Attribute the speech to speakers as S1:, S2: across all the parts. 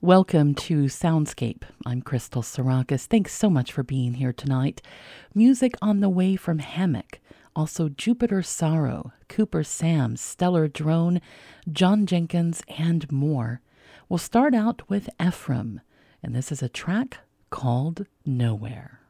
S1: Welcome to Soundscape. I'm Crystal Sarakas. Thanks so much for being here tonight. Music on the way from Hammock, also Jupiter Sorrow, Cooper Samms, Stellar Drone, John Jenkins, and more. We'll start out with Ephraim, and this is a track called Nowhere.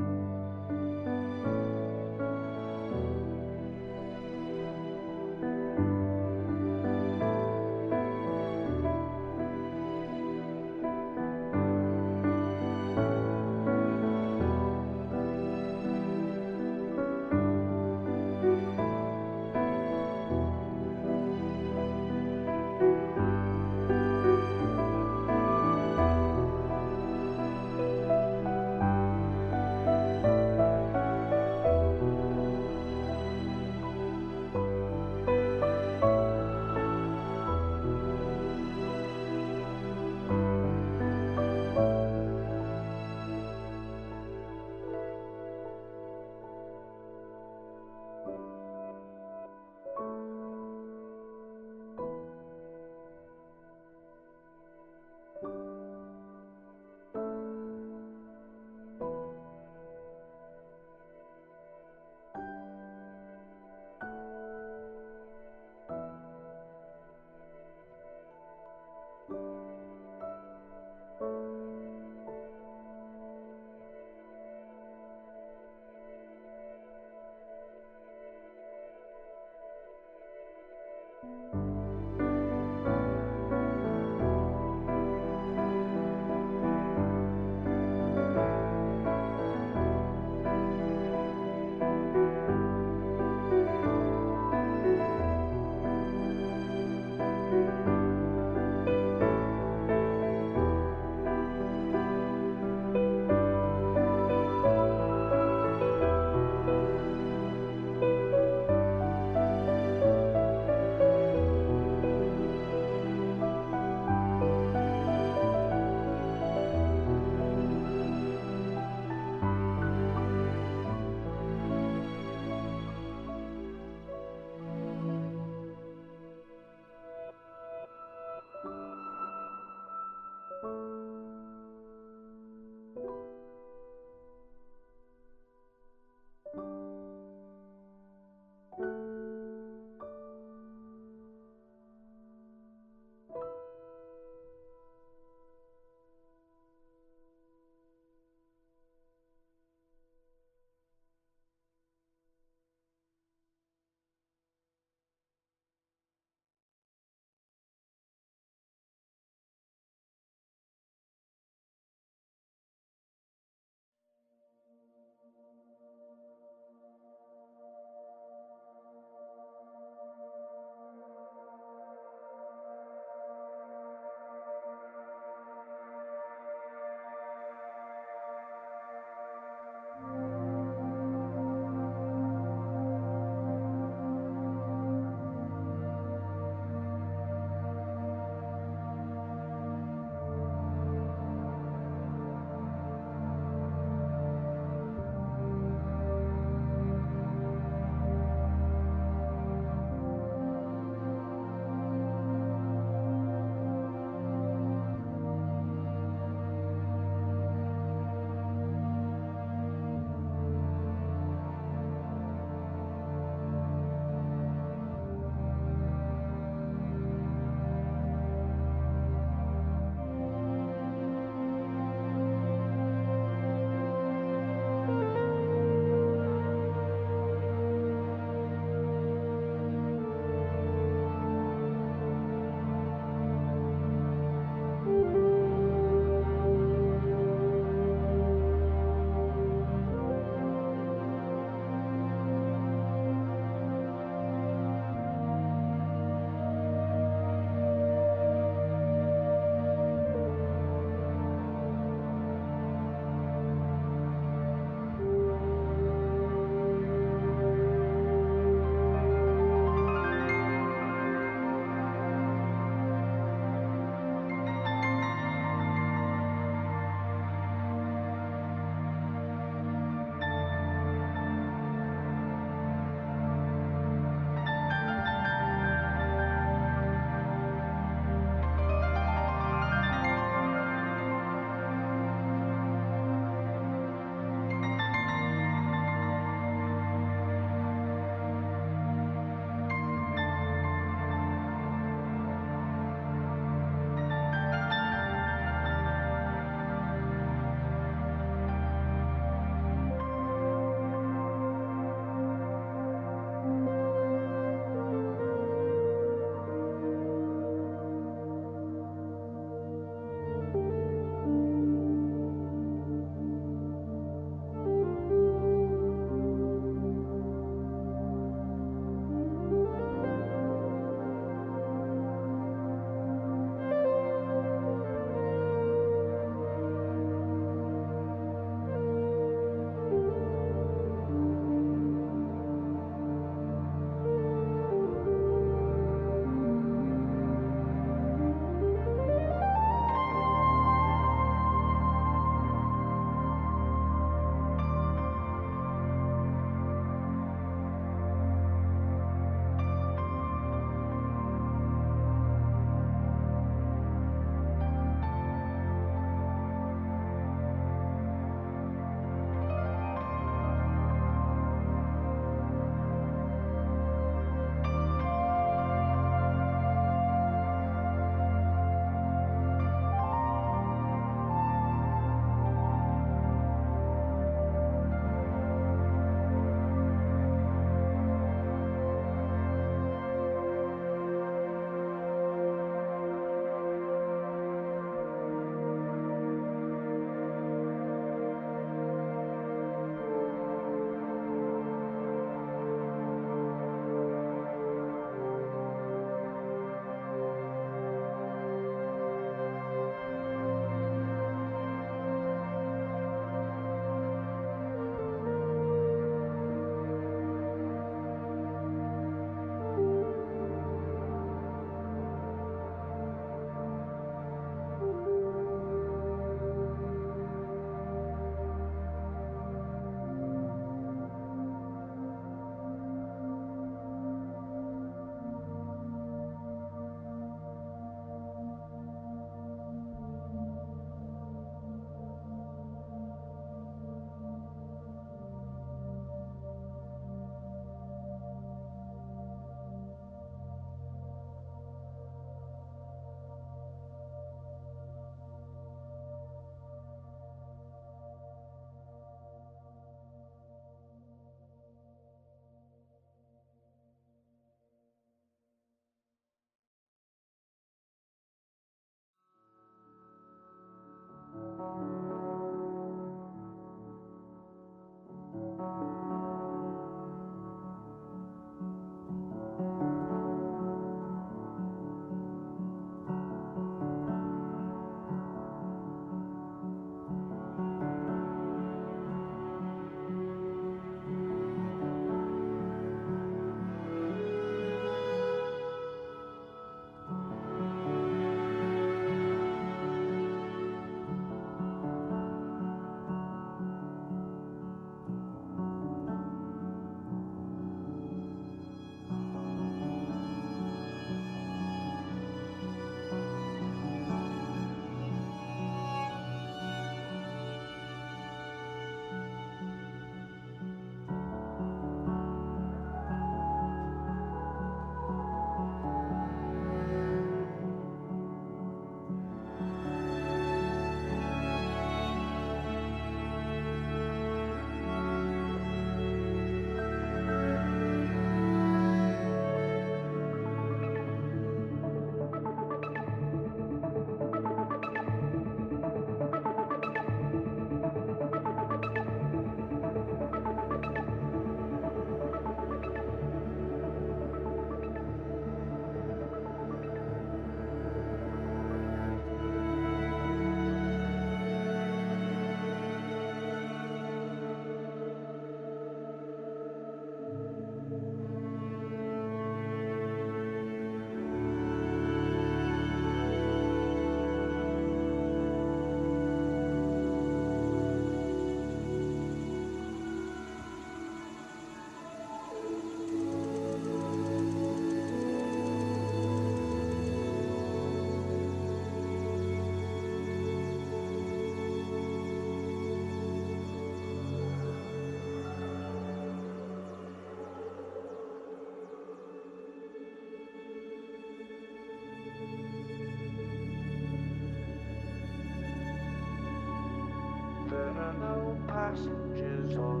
S2: Thank
S3: you.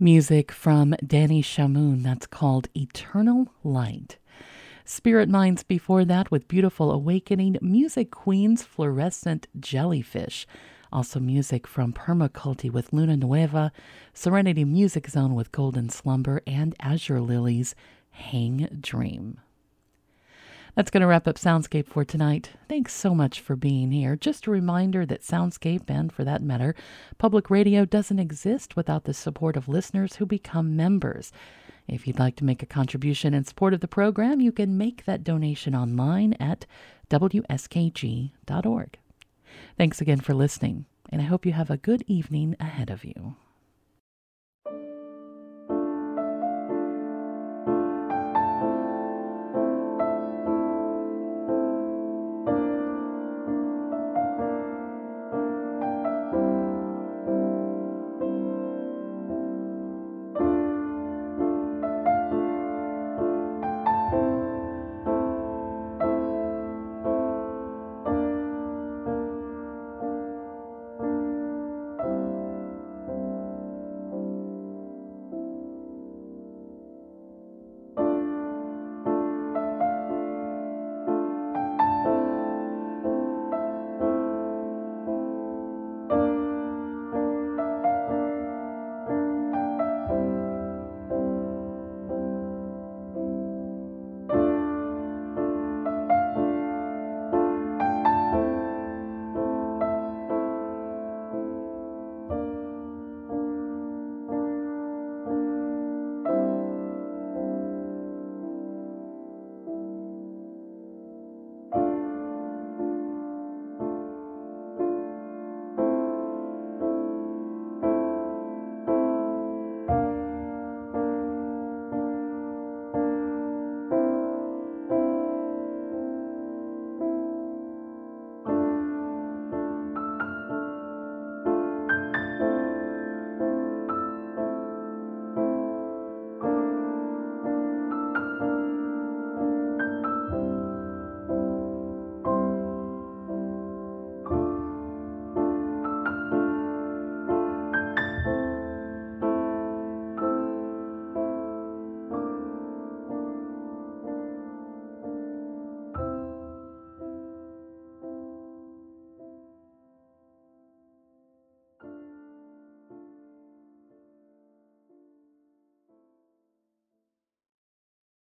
S1: Music from Danny Shamoon that's called Eternal Light. Spirit Minds before that with Beautiful Awakening, Music Queen's Fluorescent Jellyfish. Also, music from Permaculty with Luna Nueva, Serenity Music Zone with Golden Slumber, and Azure Lilies Hang Dream. That's going to wrap up Soundscape for tonight. Thanks so much for being here. Just a reminder that Soundscape, and for that matter, public radio doesn't exist without the support of listeners who become members. If you'd like to make a contribution in support of the program, you can make that donation online at wskg.org. Thanks again for listening, and I hope you have a good evening ahead of you.